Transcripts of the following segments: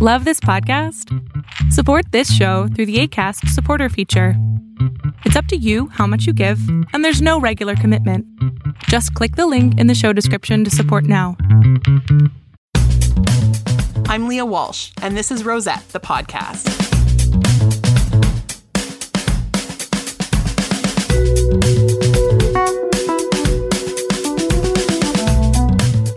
Love this podcast? Support this show through the ACAST supporter feature. It's up to you how much you give, and there's no regular commitment. Just click the link in the show description to support now. I'm Lia Walsh, and this is Rosette, the podcast.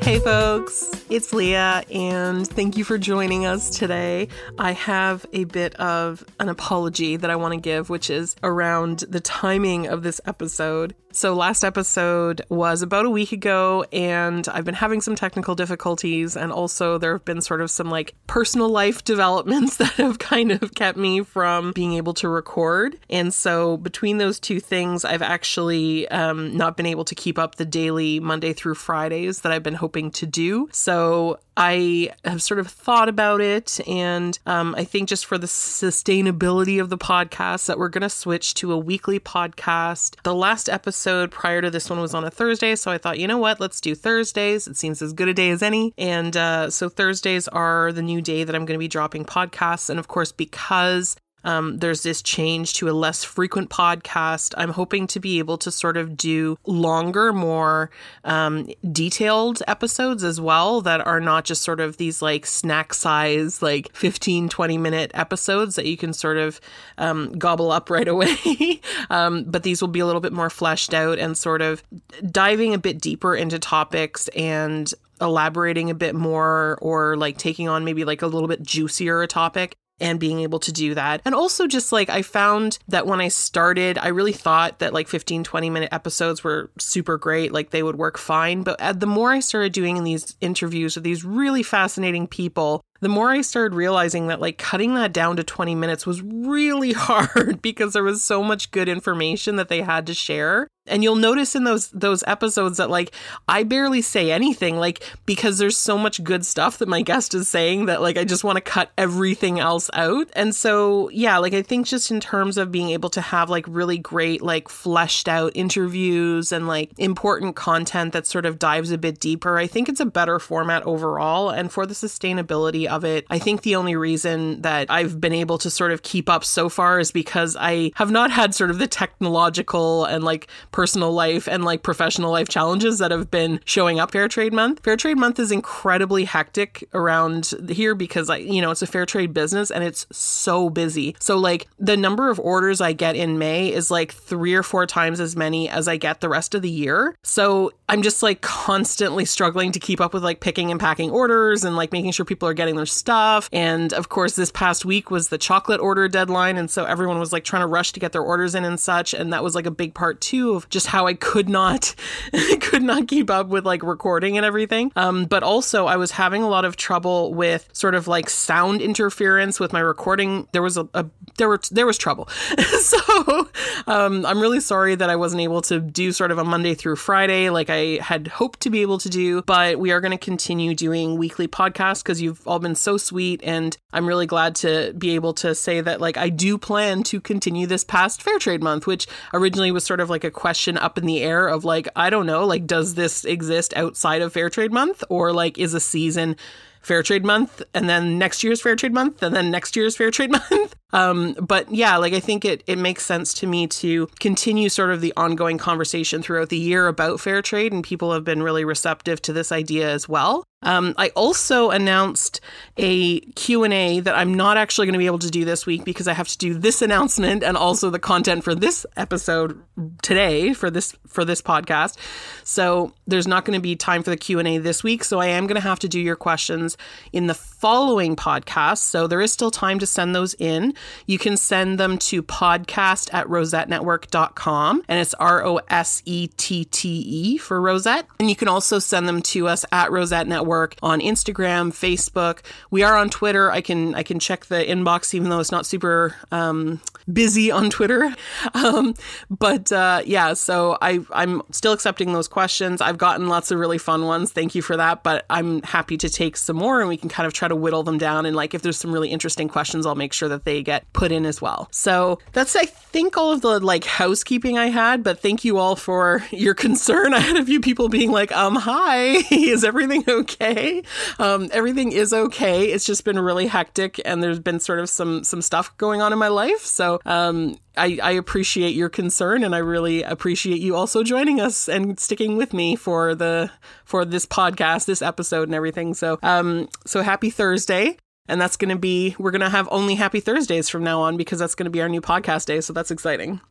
Hey, folks. It's Lia, and thank you for joining us today. I have a bit of an apology that I want to give, which is around the timing of this episode. So, last episode was about a week ago, and I've been having some technical difficulties, and also there have been sort of some like personal life developments that have kind of kept me from being able to record. And so, between those two things, I've actually um, not been able to keep up the daily Monday through Fridays that I've been hoping to do. So, I have sort of thought about it, and um, I think just for the sustainability of the podcast, that we're going to switch to a weekly podcast. The last episode prior to this one was on a Thursday, so I thought, you know what, let's do Thursdays. It seems as good a day as any. And uh, so Thursdays are the new day that I'm going to be dropping podcasts. And of course, because um, there's this change to a less frequent podcast. I'm hoping to be able to sort of do longer, more um, detailed episodes as well that are not just sort of these like snack size, like 15, 20 minute episodes that you can sort of um, gobble up right away. Um, but these will be a little bit more fleshed out and sort of diving a bit deeper into topics and elaborating a bit more or like taking on maybe like a little bit juicier a topic and being able to do that. And also just like I found that when I started, I really thought that like 15 20 minute episodes were super great, like they would work fine, but uh, the more I started doing these interviews with these really fascinating people, the more I started realizing that like cutting that down to 20 minutes was really hard because there was so much good information that they had to share. And you'll notice in those those episodes that like I barely say anything like because there's so much good stuff that my guest is saying that like I just want to cut everything else out. And so yeah, like I think just in terms of being able to have like really great like fleshed out interviews and like important content that sort of dives a bit deeper, I think it's a better format overall and for the sustainability of it. I think the only reason that I've been able to sort of keep up so far is because I have not had sort of the technological and like personal life and like professional life challenges that have been showing up Fair Trade Month. Fair Trade Month is incredibly hectic around here because I, you know, it's a fair trade business and it's so busy. So like the number of orders I get in May is like three or four times as many as I get the rest of the year. So I'm just like constantly struggling to keep up with like picking and packing orders and like making sure people are getting their stuff. And of course, this past week was the chocolate order deadline. And so everyone was like trying to rush to get their orders in and such. And that was like a big part too of just how I could not, could not keep up with like recording and everything. Um, but also I was having a lot of trouble with sort of like sound interference with my recording. There was a, a there were, there was trouble. so um, I'm really sorry that I wasn't able to do sort of a Monday through Friday like I had hoped to be able to do, but we are going to continue doing weekly podcasts because you've all been so sweet. And I'm really glad to be able to say that like I do plan to continue this past Fair Trade Month, which originally was sort of like a question up in the air of like, I don't know, like, does this exist outside of Fair Trade Month or like is a season Fair Trade Month and then next year's Fair Trade Month and then next year's Fair Trade Month. Um, but yeah, like I think it it makes sense to me to continue sort of the ongoing conversation throughout the year about fair trade, and people have been really receptive to this idea as well. Um, I also announced a Q&A that I'm not actually going to be able to do this week because I have to do this announcement and also the content for this episode today for this for this podcast. So there's not going to be time for the Q&A this week, so I am going to have to do your questions in the following podcast. So there is still time to send those in. You can send them to podcast at rosettenetwork.com and it's R O S E T T E for Rosette. And you can also send them to us at Rosette Network on Instagram, Facebook. We are on Twitter. I can I can check the inbox even though it's not super um, busy on Twitter. Um, but uh, yeah, so I I'm still accepting those questions. I've gotten lots of really fun ones. Thank you for that. But I'm happy to take some more and we can kind of try to whittle them down. And like if there's some really interesting questions, I'll make sure that they get put in as well. So that's I think all of the like housekeeping I had. But thank you all for your concern. I had a few people being like, um, hi, is everything okay? Um, everything is okay. It's just been really hectic, and there's been sort of some some stuff going on in my life. So um, I, I appreciate your concern, and I really appreciate you also joining us and sticking with me for the for this podcast, this episode, and everything. So um, so happy Thursday. And that's going to be, we're going to have only happy Thursdays from now on because that's going to be our new podcast day. So that's exciting.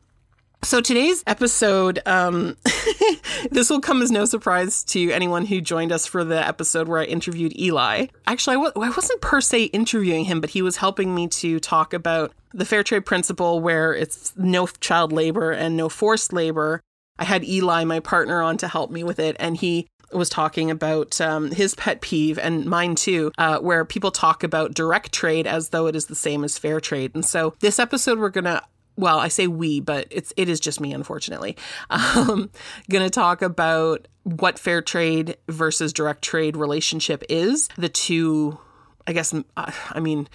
So today's episode, um, this will come as no surprise to anyone who joined us for the episode where I interviewed Eli. Actually, I w- I wasn't per se interviewing him, but he was helping me to talk about the fair trade principle where it's no child labor and no forced labor. I had Eli, my partner, on to help me with it, and he was talking about um, his pet peeve and mine too, uh, where people talk about direct trade as though it is the same as fair trade. And so this episode, we're going to well, I say we, but it's it is just me, unfortunately. Um, going to talk about what fair trade versus direct trade relationship is. The two, I guess, uh, I mean,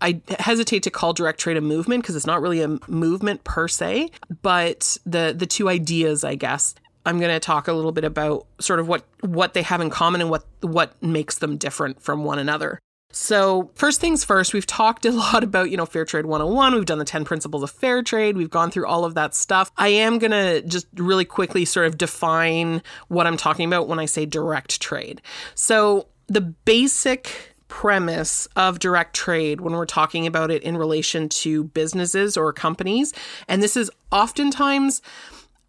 I hesitate to call direct trade a movement because it's not really a movement per se, but the the two ideas, I guess. I'm going to talk a little bit about sort of what what they have in common and what what makes them different from one another. So, first things first, we've talked a lot about, you know, Fair Trade 101. We've done the 10 principles of fair trade. We've gone through all of that stuff. I am going to just really quickly sort of define what I'm talking about when I say direct trade. So, the basic premise of direct trade when we're talking about it in relation to businesses or companies, and this is oftentimes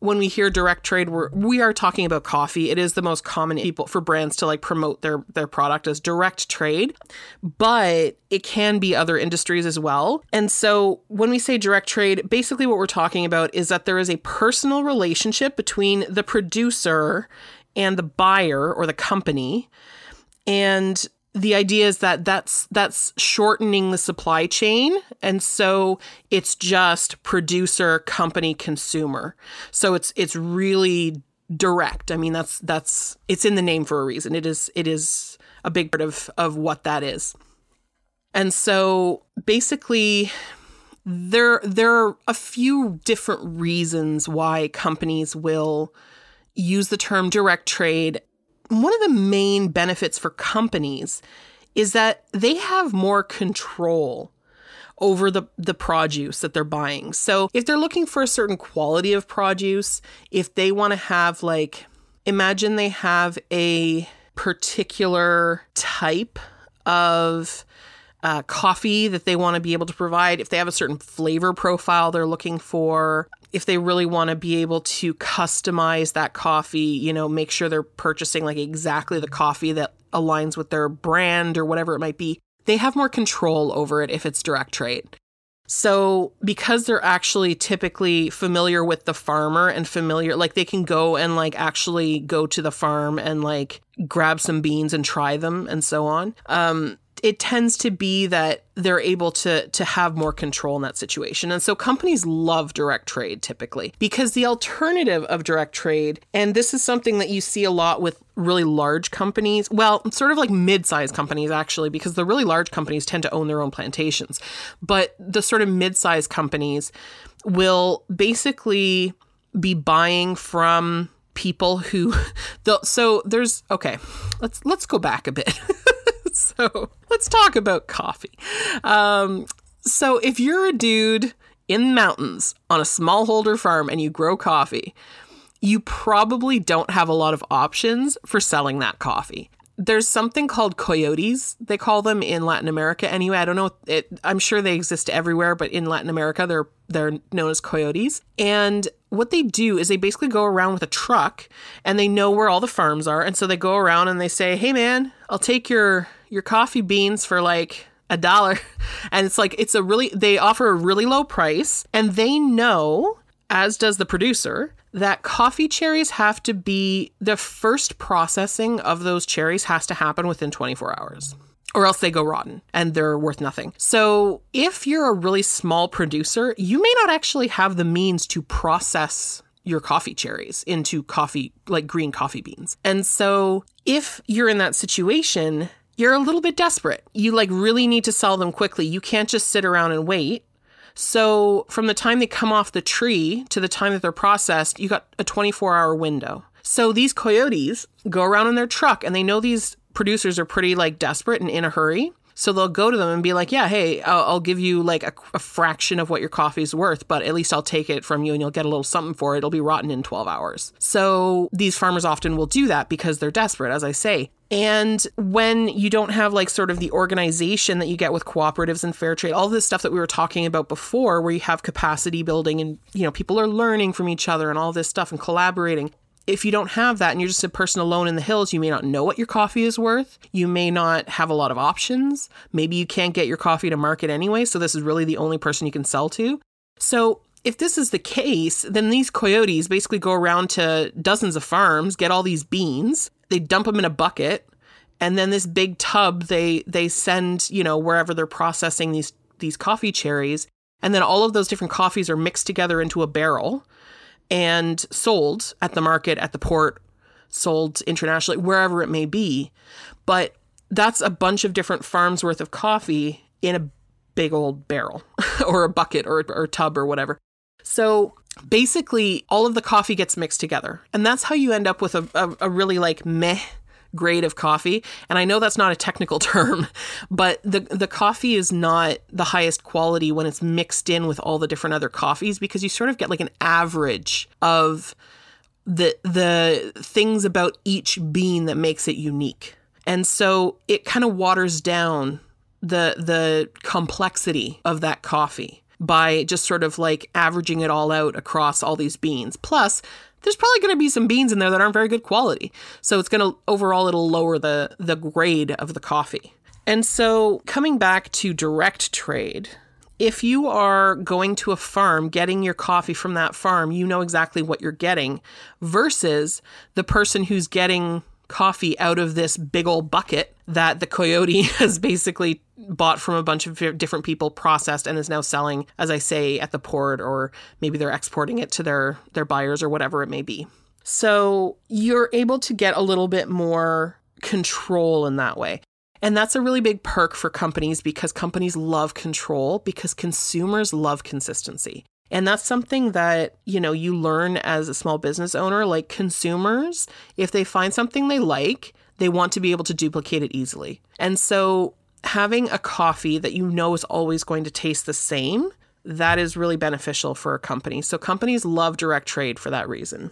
when we hear direct trade, we're, we are talking about coffee. It is the most common people for brands to like promote their their product as direct trade, but it can be other industries as well. And so when we say direct trade, basically what we're talking about is that there is a personal relationship between the producer and the buyer or the company. And the idea is that that's that's shortening the supply chain. And so it's just producer company consumer. So it's it's really direct. I mean that's that's it's in the name for a reason. It is it is a big part of of what that is. And so basically there there are a few different reasons why companies will use the term direct trade one of the main benefits for companies is that they have more control over the, the produce that they're buying. So if they're looking for a certain quality of produce, if they want to have like, imagine they have a particular type of uh, coffee that they want to be able to provide, if they have a certain flavor profile they're looking for, if they really want to be able to customize that coffee, you know, make sure they're purchasing like exactly the coffee that aligns with their brand or whatever it might be, they have more control over it if it's direct trade. So, because they're actually typically familiar with the farmer and familiar, like they can go and like actually go to the farm and like grab some beans and try them and so on. Um, it tends to be that they're able to to have more control in that situation. And so companies love direct trade typically because the alternative of direct trade and this is something that you see a lot with really large companies, well, sort of like mid-sized companies actually because the really large companies tend to own their own plantations. But the sort of mid-sized companies will basically be buying from people who so there's okay let's let's go back a bit so let's talk about coffee. Um, so if you're a dude in the mountains on a smallholder farm and you grow coffee, you probably don't have a lot of options for selling that coffee. There's something called coyotes, they call them in Latin America. Anyway, I don't know. It, I'm sure they exist everywhere, but in Latin America, they're they're known as coyotes. And what they do is they basically go around with a truck and they know where all the farms are. And so they go around and they say, Hey man, I'll take your your coffee beans for like a dollar. And it's like, it's a really, they offer a really low price and they know, as does the producer, that coffee cherries have to be the first processing of those cherries has to happen within 24 hours or else they go rotten and they're worth nothing. So, if you're a really small producer, you may not actually have the means to process your coffee cherries into coffee, like green coffee beans. And so, if you're in that situation, you're a little bit desperate. You like really need to sell them quickly. You can't just sit around and wait. So, from the time they come off the tree to the time that they're processed, you got a 24 hour window. So, these coyotes go around in their truck and they know these producers are pretty like desperate and in a hurry. So they'll go to them and be like, yeah, hey, I'll, I'll give you like a, a, fraction of what your coffee is worth, but at least I'll take it from you and you'll get a little something for it. It'll be rotten in 12 hours. So these farmers often will do that because they're desperate, as I say. And when you don't have like sort of the organization that you get with cooperatives and fair trade, all this stuff that we were talking about before, where you have capacity building and, you know, people are learning from each other and all this stuff and collaborating, if you don't have that and you're just a person alone in the hills, you may not know what your coffee is worth. You may not have a lot of options. Maybe you can't get your coffee to market anyway. So this is really the only person you can sell to. So if this is the case, then these coyotes basically go around to dozens of farms, get all these beans, they dump them in a bucket, and then this big tub they they send, you know, wherever they're processing these these coffee cherries, and then all of those different coffees are mixed together into a barrel and sold at the market, at the port, sold internationally, wherever it may be. But that's a bunch of different farms worth of coffee in a big old barrel or a bucket or, or tub or whatever. So basically, all of the coffee gets mixed together. And that's how you end up with a, a, a really like meh grade of coffee. And I know that's not a technical term, but the the coffee is not the highest quality when it's mixed in with all the different other coffees because you sort of get like an average of the the things about each bean that makes it unique. And so it kind of waters down the the complexity of that coffee by just sort of like averaging it all out across all these beans. Plus, there's probably going to be some beans in there that aren't very good quality. So it's going to overall it'll lower the the grade of the coffee. And so coming back to direct trade, if you are going to a farm getting your coffee from that farm, you know exactly what you're getting versus the person who's getting coffee out of this big old bucket that the coyote has basically bought from a bunch of different people, processed, and is now selling, as I say, at the port, or maybe they're exporting it to their their buyers or whatever it may be. So you're able to get a little bit more control in that way. And that's a really big perk for companies because companies love control because consumers love consistency. And that's something that, you know, you learn as a small business owner. Like consumers, if they find something they like, they want to be able to duplicate it easily. And so having a coffee that you know is always going to taste the same, that is really beneficial for a company. So companies love direct trade for that reason.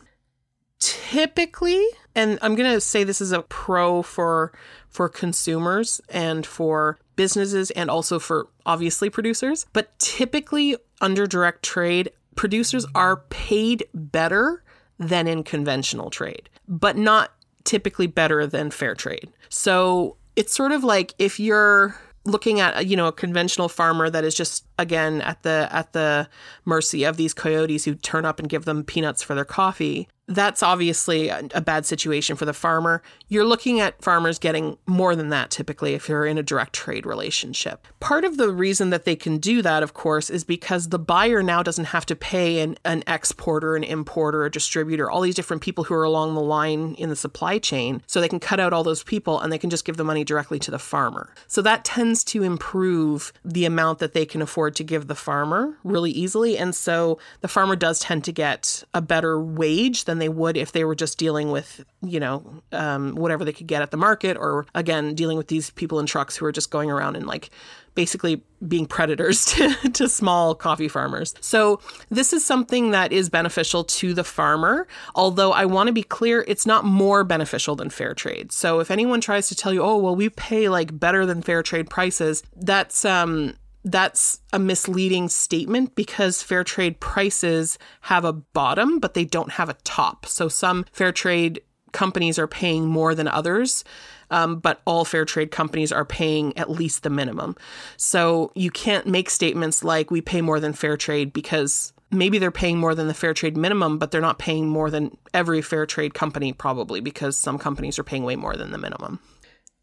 Typically, and I'm going to say this is a pro for for consumers and for businesses and also for obviously producers, but typically under direct trade, producers are paid better than in conventional trade, but not typically better than fair trade. So it's sort of like if you're looking at you know a conventional farmer that is just again at the at the mercy of these coyotes who turn up and give them peanuts for their coffee that's obviously a, bad situation for the farmer. You're looking at farmers getting more than that typically if you're in a direct trade relationship. Part of the reason that they can do that, of course, is because the buyer now doesn't have to pay an, an exporter, an importer, a distributor, all these different people who are along the line in the supply chain. So they can cut out all those people and they can just give the money directly to the farmer. So that tends to improve the amount that they can afford to give the farmer really easily. And so the farmer does tend to get a better wage than they would if they were just dealing with, you know, um, whatever they could get at the market, or again, dealing with these people in trucks who are just going around and like basically being predators to, to small coffee farmers. So, this is something that is beneficial to the farmer, although I want to be clear, it's not more beneficial than fair trade. So, if anyone tries to tell you, oh, well, we pay like better than fair trade prices, that's, um, that's a misleading statement because fair trade prices have a bottom, but they don't have a top. So some fair trade companies are paying more than others, um, but all fair trade companies are paying at least the minimum. So you can't make statements like we pay more than fair trade because maybe they're paying more than the fair trade minimum, but they're not paying more than every fair trade company, probably because some companies are paying way more than the minimum.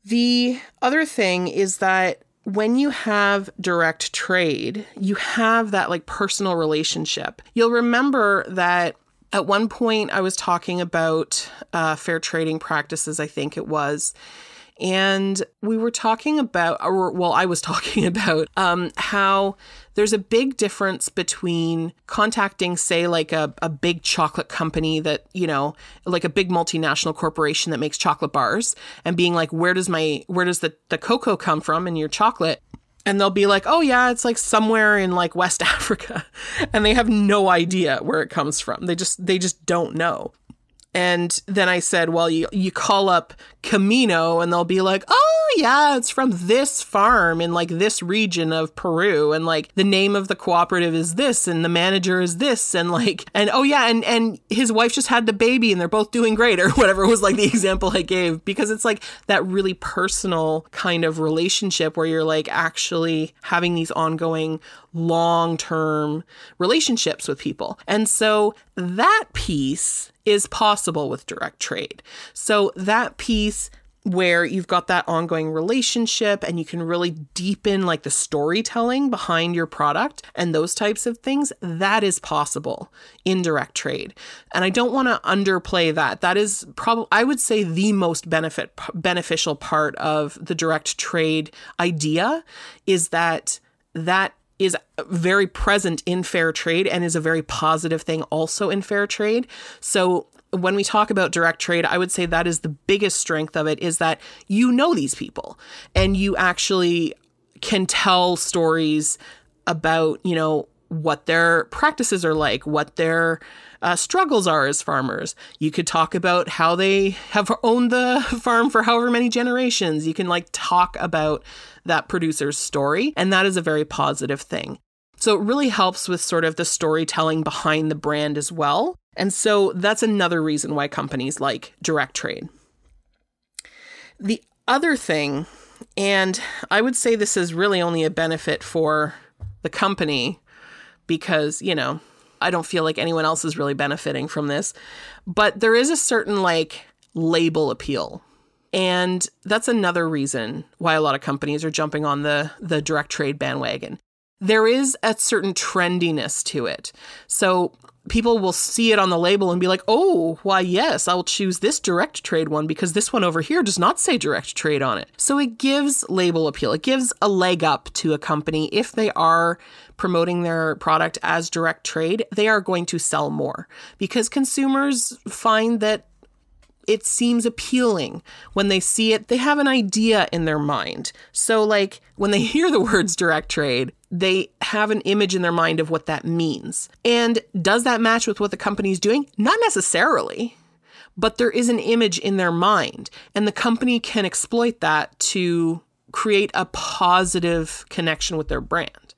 The other thing is that when you have direct trade, you have that like personal relationship. You'll remember that at one point I was talking about uh, fair trading practices, I think it was. And we were talking about, or well, I was talking about um, how there's a big difference between contacting, say, like a, a big chocolate company that, you know, like a big multinational corporation that makes chocolate bars and being like, where does my, where does the, the cocoa come from in your chocolate? and they'll be like, "Oh yeah, it's like somewhere in like West Africa." And they have no idea where it comes from. They just they just don't know. And then I said, well, you, you call up Camino and they'll be like, oh, yeah, it's from this farm in like this region of Peru. And like the name of the cooperative is this and the manager is this. And like, and oh, yeah, and, and his wife just had the baby and they're both doing great or whatever was like the example I gave because it's like that really personal kind of relationship where you're like actually having these ongoing long term relationships with people. And so that piece is possible with direct trade. So that piece where you've got that ongoing relationship and you can really deepen like the storytelling behind your product and those types of things that is possible in direct trade and i don't want to underplay that that is probably i would say the most benefit beneficial part of the direct trade idea is that that is very present in fair trade and is a very positive thing also in fair trade. So when we talk about direct trade, I would say that is the biggest strength of it is that you know these people and you actually can tell stories about, you know, what their practices are like, what their uh, struggles are as farmers. You could talk about how they have owned the farm for however many generations. You can like talk about that producer's story, and that is a very positive thing. So it really helps with sort of the storytelling behind the brand as well. And so that's another reason why companies like direct trade. The other thing, and I would say this is really only a benefit for the company because, you know, I don't feel like anyone else is really benefiting from this, but there is a certain like label appeal and that's another reason why a lot of companies are jumping on the, the direct trade bandwagon. There is a certain trendiness to it. So people will see it on the label and be like, oh, why, yes, I'll choose this direct trade one because this one over here does not say direct trade on it. So it gives label appeal. It gives a leg up to a company if they are promoting their product as direct trade, they are going to sell more because consumers find that it seems appealing. When they see it, they have an idea in their mind. So, like, when they hear the words direct trade, they have an image in their mind of what that means. And does that match with what the company is doing? Not necessarily. But there is an image in their mind, and the company can exploit that to create a positive connection with their brand.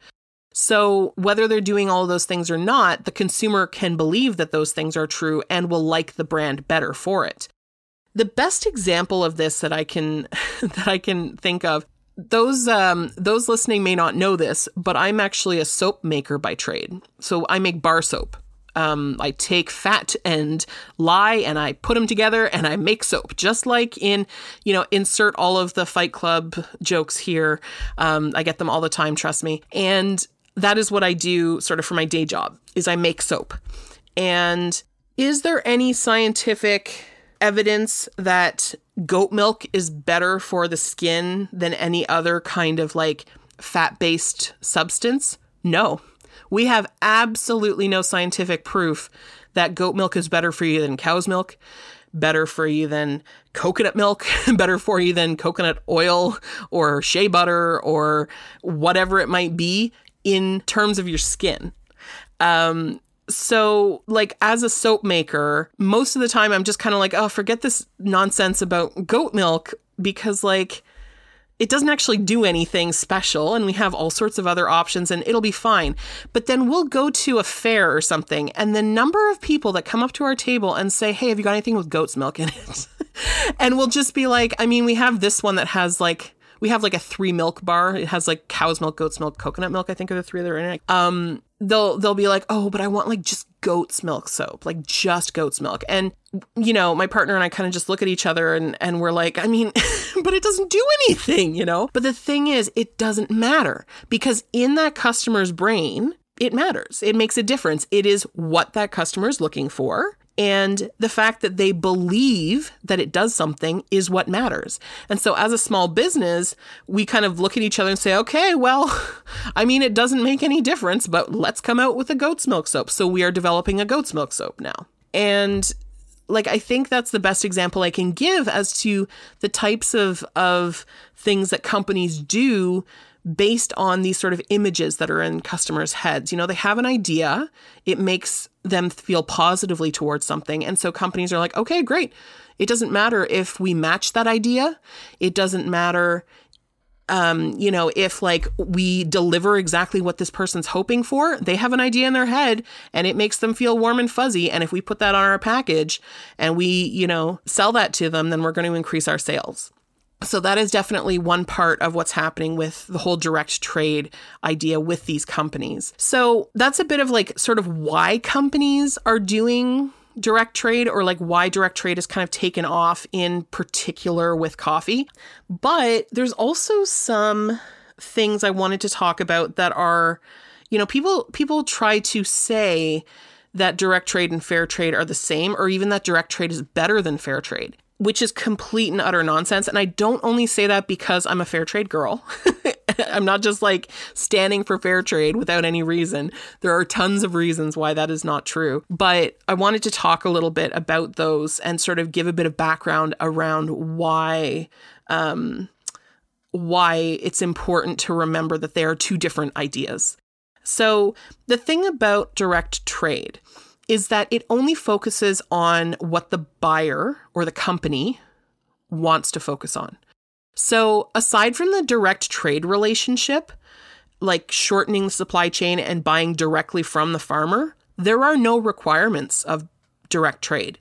So, whether they're doing all those things or not, the consumer can believe that those things are true and will like the brand better for it. The best example of this that I can that I can think of those um, those listening may not know this, but I'm actually a soap maker by trade. So I make bar soap. Um, I take fat and lye and I put them together and I make soap, just like in, you know, insert all of the Fight Club jokes here. Um, I get them all the time, trust me. And that is what I do sort of for my day job is I make soap. And is there any scientific evidence that goat milk is better for the skin than any other kind of like fat based substance? No. We have absolutely no scientific proof that goat milk is better for you than cow's milk, better for you than coconut milk, better for you than coconut oil or shea butter or whatever it might be in terms of your skin. Um, so, like, as a soap maker, most of the time I'm just kind of like, oh, forget this nonsense about goat milk because, like, it doesn't actually do anything special and we have all sorts of other options and it'll be fine. But then we'll go to a fair or something and the number of people that come up to our table and say, Hey, have you got anything with goat's milk in it? and we'll just be like, I mean, we have this one that has like we have like a three milk bar. It has like cow's milk, goat's milk, coconut milk. I think are the three that are in it. Um, they'll they'll be like, oh, but I want like just goat's milk soap, like just goat's milk. And you know, my partner and I kind of just look at each other and and we're like, I mean, but it doesn't do anything, you know. But the thing is, it doesn't matter because in that customer's brain, it matters. It makes a difference. It is what that customer is looking for And the fact that they believe that it does something is what matters. And so, as a small business, we kind of look at each other and say, okay, well, I mean, it doesn't make any difference, but let's come out with a goat's milk soap. So, we are developing a goat's milk soap now. And like I think that's the best example I can give as to the types of of things that companies do based on these sort of images that are in customers' heads. You know, they have an idea, it makes them feel positively towards something. And so companies are like, okay, great. It doesn't matter if we match that idea, it doesn't matter. Um, you know, if like we deliver exactly what this person's hoping for, they have an idea in their head and it makes them feel warm and fuzzy. And if we put that on our package and we, you know, sell that to them, then we're going to increase our sales. So that is definitely one part of what's happening with the whole direct trade idea with these companies. So that's a bit of like sort of why companies are doing direct trade or like why direct trade is kind of taken off in particular with coffee. But there's also some things I wanted to talk about that are, you know, people people try to say that direct trade and fair trade are the same or even that direct trade is better than fair trade which is complete and utter nonsense. And I don't only say that because I'm a fair trade girl. I'm not just like standing for fair trade without any reason. There are tons of reasons why that is not true. But I wanted to talk a little bit about those and sort of give a bit of background around why. Um, why it's important to remember that they are two different ideas. So, the thing about direct trade is that it only focuses on what the buyer or the company wants to focus on. So, aside from the direct trade relationship, like shortening the supply chain and buying directly from the farmer, there are no requirements of direct trade.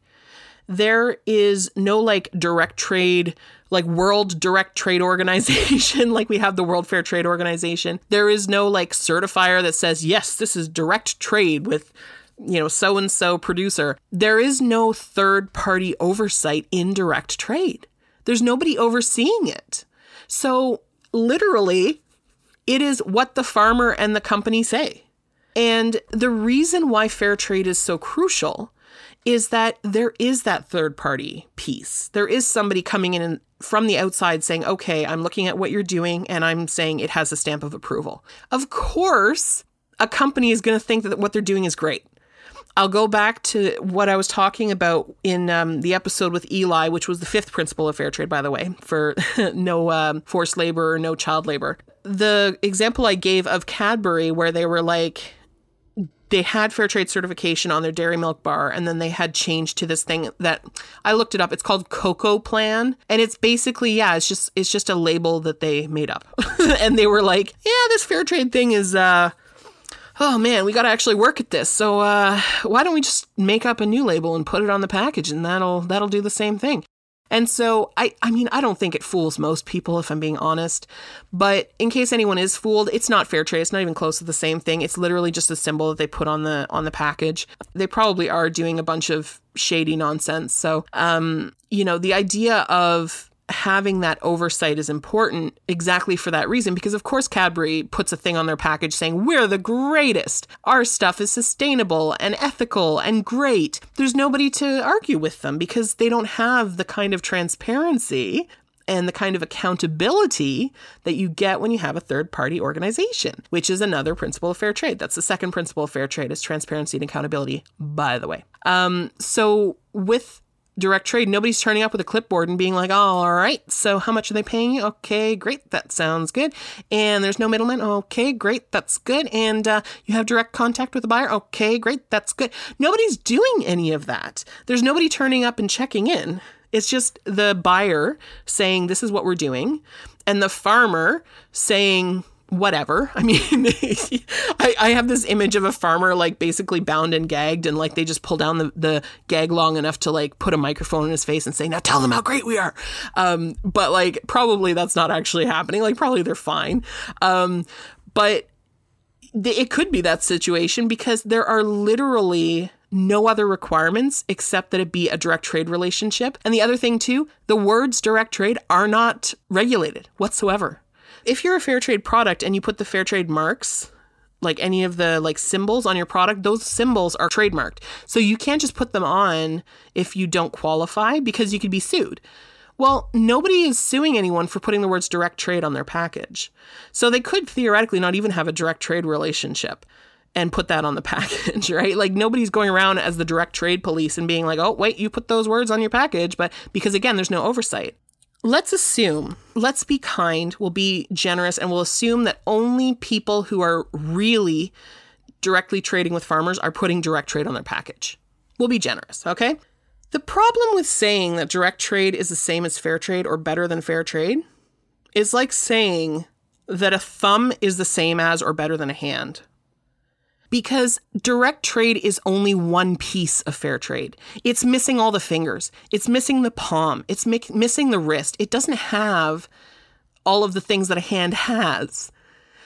There is no like direct trade, like World Direct Trade Organization, like we have the World Fair Trade Organization. There is no like certifier that says, yes, this is direct trade with you know, so and so producer, there is no third party oversight in direct trade. There's nobody overseeing it. So, literally, it is what the farmer and the company say. And the reason why fair trade is so crucial is that there is that third party piece. There is somebody coming in from the outside saying, okay, I'm looking at what you're doing and I'm saying it has a stamp of approval. Of course, a company is going to think that what they're doing is great. I'll go back to what I was talking about in um, the episode with Eli, which was the fifth principle of fair trade, by the way, for no um, forced labor or no child labor. The example I gave of Cadbury, where they were like, they had fair trade certification on their dairy milk bar and then they had changed to this thing that I looked it up it's called Cocoa Plan and it's basically yeah it's just it's just a label that they made up and they were like yeah this fair trade thing is uh oh man, we got to actually work at this. So uh, why don't we just make up a new label and put it on the package, and that'll that'll do the same thing. And so I I mean I don't think it fools most people if I'm being honest, but in case anyone is fooled, it's not fair trade. It's not even close to the same thing. It's literally just a symbol that they put on the on the package. They probably are doing a bunch of shady nonsense. So um you know the idea of having that oversight is important exactly for that reason because of course Cadbury puts a thing on their package saying we're the greatest. Our stuff is sustainable and ethical and great. There's nobody to argue with them because they don't have the kind of transparency and the kind of accountability that you get when you have a third party organization, which is another principle of fair trade. That's the second principle of fair trade is transparency and accountability, by the way. Um, so with direct trade, nobody's turning up with a clipboard and being like, all right, so how much are they paying you? Okay, great, that sounds good. And there's no middleman. Okay, great, that's good. And uh, you have direct contact with the buyer. Okay, great, that's good. Nobody's doing any of that. There's nobody turning up and checking in. It's just the buyer saying, this is what we're doing, and the farmer saying, whatever. I mean, I, I have this image of a farmer like basically bound and gagged, and like they just pull down the, the gag long enough to like put a microphone in his face and say, Now tell them how great we are. Um, but like, probably that's not actually happening. Like, probably they're fine. Um, but it could be that situation because there are literally no other requirements except that it be a direct trade relationship. And the other thing, too, the words direct trade are not regulated whatsoever if you're a fair trade product and you put the fair trade marks like any of the like symbols on your product, those symbols are trademarked. So you can't just put them on if you don't qualify because you could be sued. Well, nobody is suing anyone for putting the words direct trade on their package. So they could theoretically not even have a direct trade relationship and put that on the package, right? Like nobody's going around as the direct trade police and being like, oh, wait, you put those words on your package. But because again, there's no oversight. Let's assume, let's be kind, we'll be generous, and we'll assume that only people who are really directly trading with farmers are putting direct trade on their package. We'll be generous, okay? The problem with saying that direct trade is the same as fair trade or better than fair trade is like saying that a thumb is the same as or better than a hand because direct trade is only one piece of fair trade. It's missing all the fingers, it's missing the palm, it's mi- missing the wrist. It doesn't have all of the things that a hand has.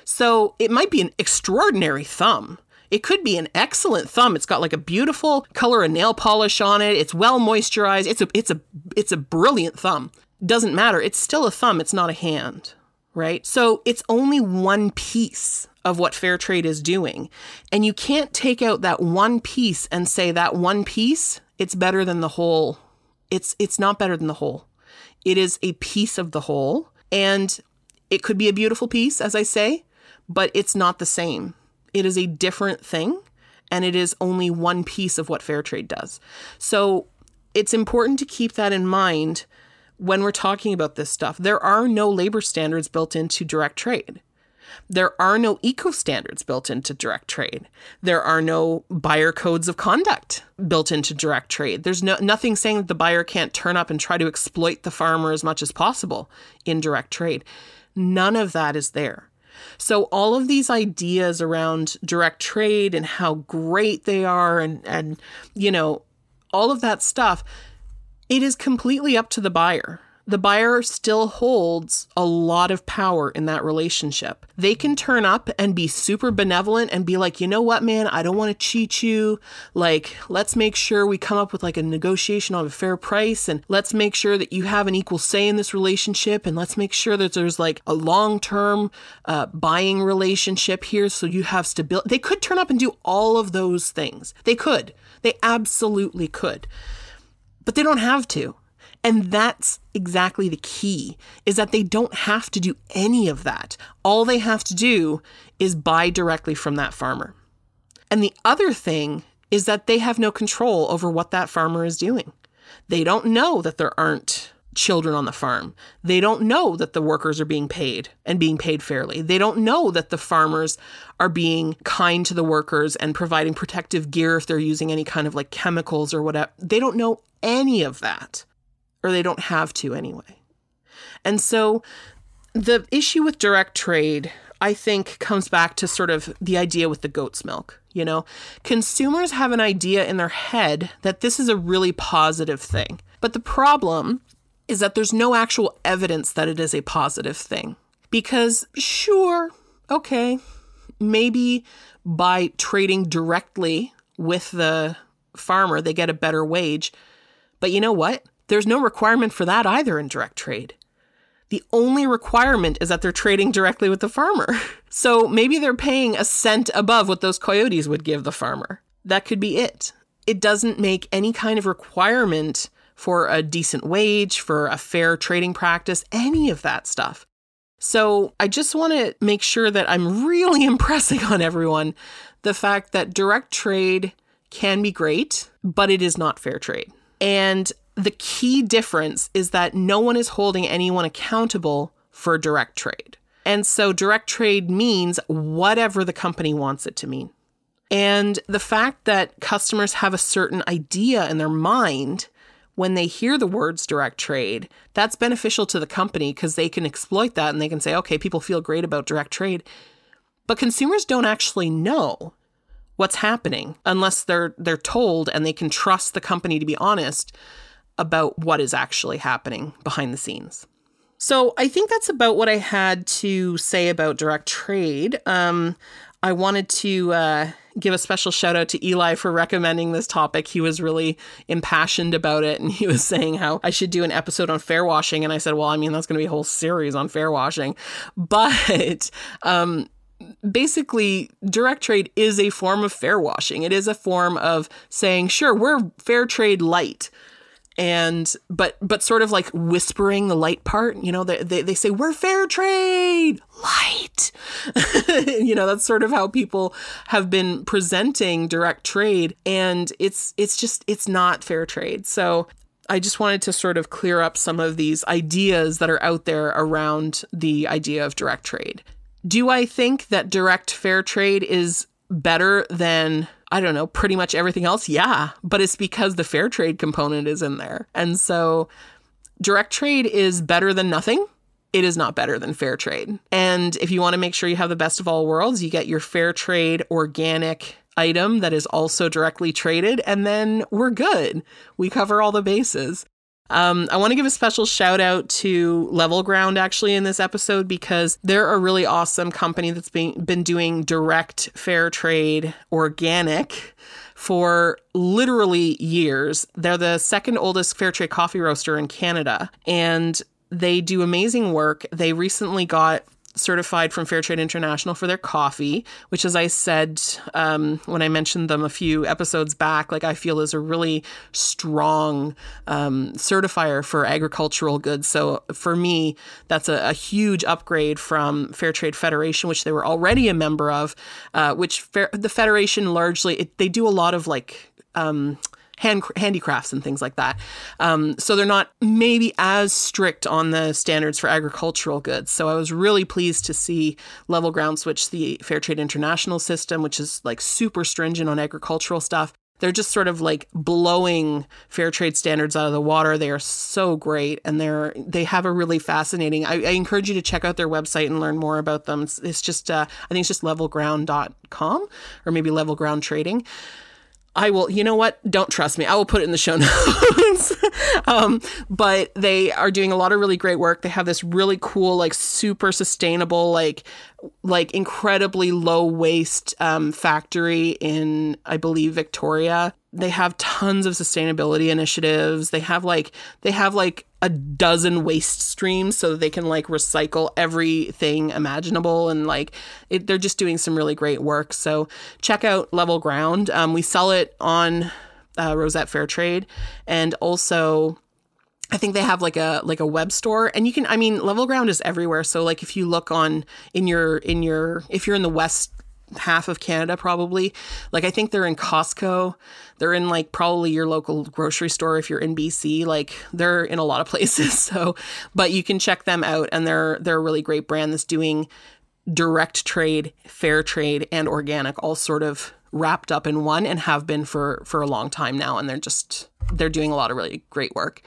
So it might be an extraordinary thumb. It could be an excellent thumb. It's got like a beautiful color of nail polish on it. It's well moisturized. It's a it's a it's a brilliant thumb. Doesn't matter. It's still a thumb. It's not a hand, right? So it's only one piece of what fair trade is doing. And you can't take out that one piece and say that one piece, it's better than the whole. It's it's not better than the whole. It is a piece of the whole and it could be a beautiful piece as I say, but it's not the same. It is a different thing and it is only one piece of what fair trade does. So it's important to keep that in mind when we're talking about this stuff. There are no labor standards built into direct trade. There are no eco standards built into direct trade. There are no buyer codes of conduct built into direct trade. There's no nothing saying that the buyer can't turn up and try to exploit the farmer as much as possible in direct trade. None of that is there. So all of these ideas around direct trade and how great they are and and you know all of that stuff it is completely up to the buyer the buyer still holds a lot of power in that relationship. They can turn up and be super benevolent and be like, you know what, man, I don't want to cheat you. Like, let's make sure we come up with like a negotiation on a fair price and let's make sure that you have an equal say in this relationship and let's make sure that there's like a long term uh, buying relationship here so you have stability. They could turn up and do all of those things. They could. They absolutely could. But they don't have to. And that's exactly the key is that they don't have to do any of that. All they have to do is buy directly from that farmer. And the other thing is that they have no control over what that farmer is doing. They don't know that there aren't children on the farm. They don't know that the workers are being paid and being paid fairly. They don't know that the farmers are being kind to the workers and providing protective gear if they're using any kind of like chemicals or whatever. They don't know any of that or they don't have to anyway. And so the issue with direct trade, I think, comes back to sort of the idea with the goat's milk. You know, consumers have an idea in their head that this is a really positive thing. But the problem is that there's no actual evidence that it is a positive thing. Because, sure, okay, maybe by trading directly with the farmer, they get a better wage. But you know what? There's no requirement for that either in direct trade. The only requirement is that they're trading directly with the farmer. So maybe they're paying a cent above what those coyotes would give the farmer. That could be it. It doesn't make any kind of requirement for a decent wage, for a fair trading practice, any of that stuff. So I just want to make sure that I'm really impressing on everyone the fact that direct trade can be great, but it is not fair trade. And the key difference is that no one is holding anyone accountable for direct trade. And so direct trade means whatever the company wants it to mean. And the fact that customers have a certain idea in their mind when they hear the words direct trade, that's beneficial to the company because they can exploit that and they can say, okay, people feel great about direct trade. But consumers don't actually know what's happening unless they're they're told and they can trust the company to be honest about what is actually happening behind the scenes. So I think that's about what I had to say about direct trade. Um, I wanted to uh, give a special shout out to Eli for recommending this topic. He was really impassioned about it, and he was saying how I should do an episode on fair washing. And I said, well, I mean, that's going to be a whole series on fair washing, but um, basically direct trade is a form of fair washing. It is a form of saying, sure, we're fair trade light. And but but sort of like whispering the light part, you know, they they, they say we're fair trade light. you know, that's sort of how people have been presenting direct trade and it's it's just it's not fair trade. So I just wanted to sort of clear up some of these ideas that are out there around the idea of direct trade. Do I think that direct fair trade is better than I don't know, pretty much everything else? Yeah, but it's because the fair trade component is in there. And so direct trade is better than nothing. It is not better than fair trade. And if you want to make sure you have the best of all worlds, you get your fair trade organic item that is also directly traded, and then we're good. We cover all the bases. Um, I want to give a special shout out to Level Ground actually in this episode because they're a really awesome company that's been, been doing direct fair trade organic for literally years. They're the second oldest fair trade coffee roaster in Canada and they do amazing work. They recently got certified from Fair Trade International for their coffee, which, as I said um, when I mentioned them a few episodes back, like I feel is a really strong um, certifier for agricultural goods. So for me, that's a, a, huge upgrade from Fair Trade Federation, which they were already a member of, uh, which fair, the Federation largely it, they do a lot of like um, hand handicrafts and things like that. Um, so they're not maybe as strict on the standards for agricultural goods. So I was really pleased to see Level Ground switch the Fair Trade International system, which is like super stringent on agricultural stuff. They're just sort of like blowing fair trade standards out of the water. They are so great, and they're they have a really fascinating. I, I encourage you to check out their website and learn more about them. It's, it's just uh, I think it's just levelground.com or maybe Level Ground Trading. I will, you know what? Don't trust me. I will put it in the show notes. um, but they are doing a lot of really great work. They have this really cool, like super sustainable, like like incredibly low waste um, factory in, I believe, Victoria. They have tons of sustainability initiatives. They have like they have like a dozen waste streams so that they can like recycle everything imaginable and like it, they're just doing some really great work. So check out Level Ground. Um, we sell it on uh, Rosette Fair Trade and also I think they have like a like a web store. And you can I mean level ground is everywhere. So like if you look on in your in your if you're in the west half of Canada probably like I think they're in Costco. They're in like probably your local grocery store if you're in BC like they're in a lot of places. So but you can check them out and they're they're a really great brand that's doing direct trade fair trade and organic all sort of wrapped up in one and have been for for a long time now. And they're just they're doing a lot of really great work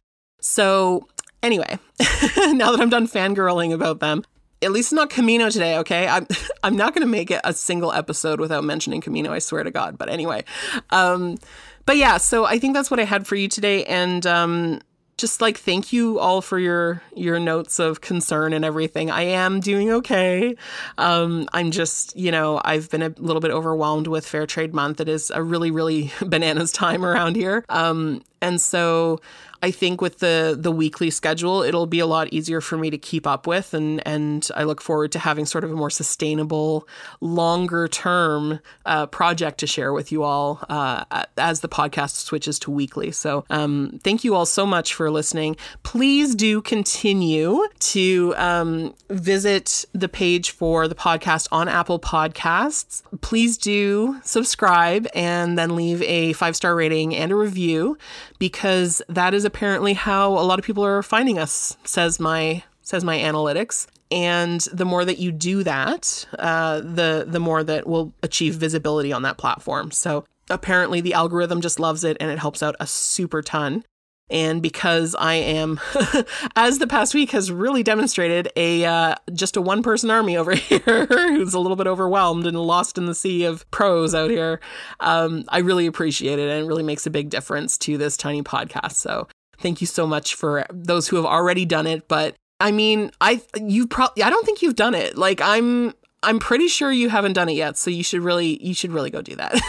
so, anyway, now that I'm done fangirling about them, at least not Camino today, okay? I'm I'm not going to make it a single episode without mentioning Camino, I swear to God. But anyway, um, but yeah, so I think that's what I had for you today, and um, just like thank you all for your your notes of concern and everything. I am doing okay. Um, I'm just you know I've been a little bit overwhelmed with Fair Trade Month. It is a really really bananas time around here, um, and so I think with the the weekly schedule, it'll be a lot easier for me to keep up with, and and I look forward to having sort of a more sustainable, longer term uh, project to share with you all uh, as the podcast switches to weekly. So um, thank you all so much for listening. Please do continue to um, visit the page for the podcast on Apple Podcasts. Please do subscribe and then leave a five star rating and a review because that is apparently how a lot of people are finding us, says my says my analytics. And the more that you do that, uh, the the more that we'll achieve visibility on that platform. So apparently the algorithm just loves it and it helps out a super ton. And because I am, as the past week has really demonstrated, a uh, just a one person army over here who's a little bit overwhelmed and lost in the sea of pros out here, um, I really appreciate it, and it really makes a big difference to this tiny podcast. So thank you so much for those who have already done it. But I mean, I you probably I don't think you've done it. Like I'm I'm pretty sure you haven't done it yet. So you should really you should really go do that.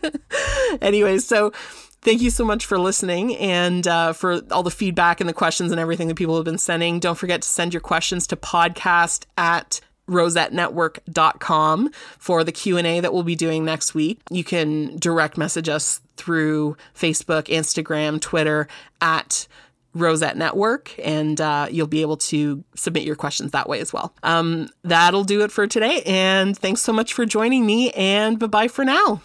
Anyways, so thank you so much for listening and uh, for all the feedback and the questions and everything that people have been sending. Don't forget to send your questions to podcast at rosettenetwork.com for the Q&A that we'll be doing next week. You can direct message us through Facebook, Instagram, Twitter at Rosette Network, and uh, you'll be able to submit your questions that way as well. Um, that'll do it for today, and thanks so much for joining me, and bye bye for now.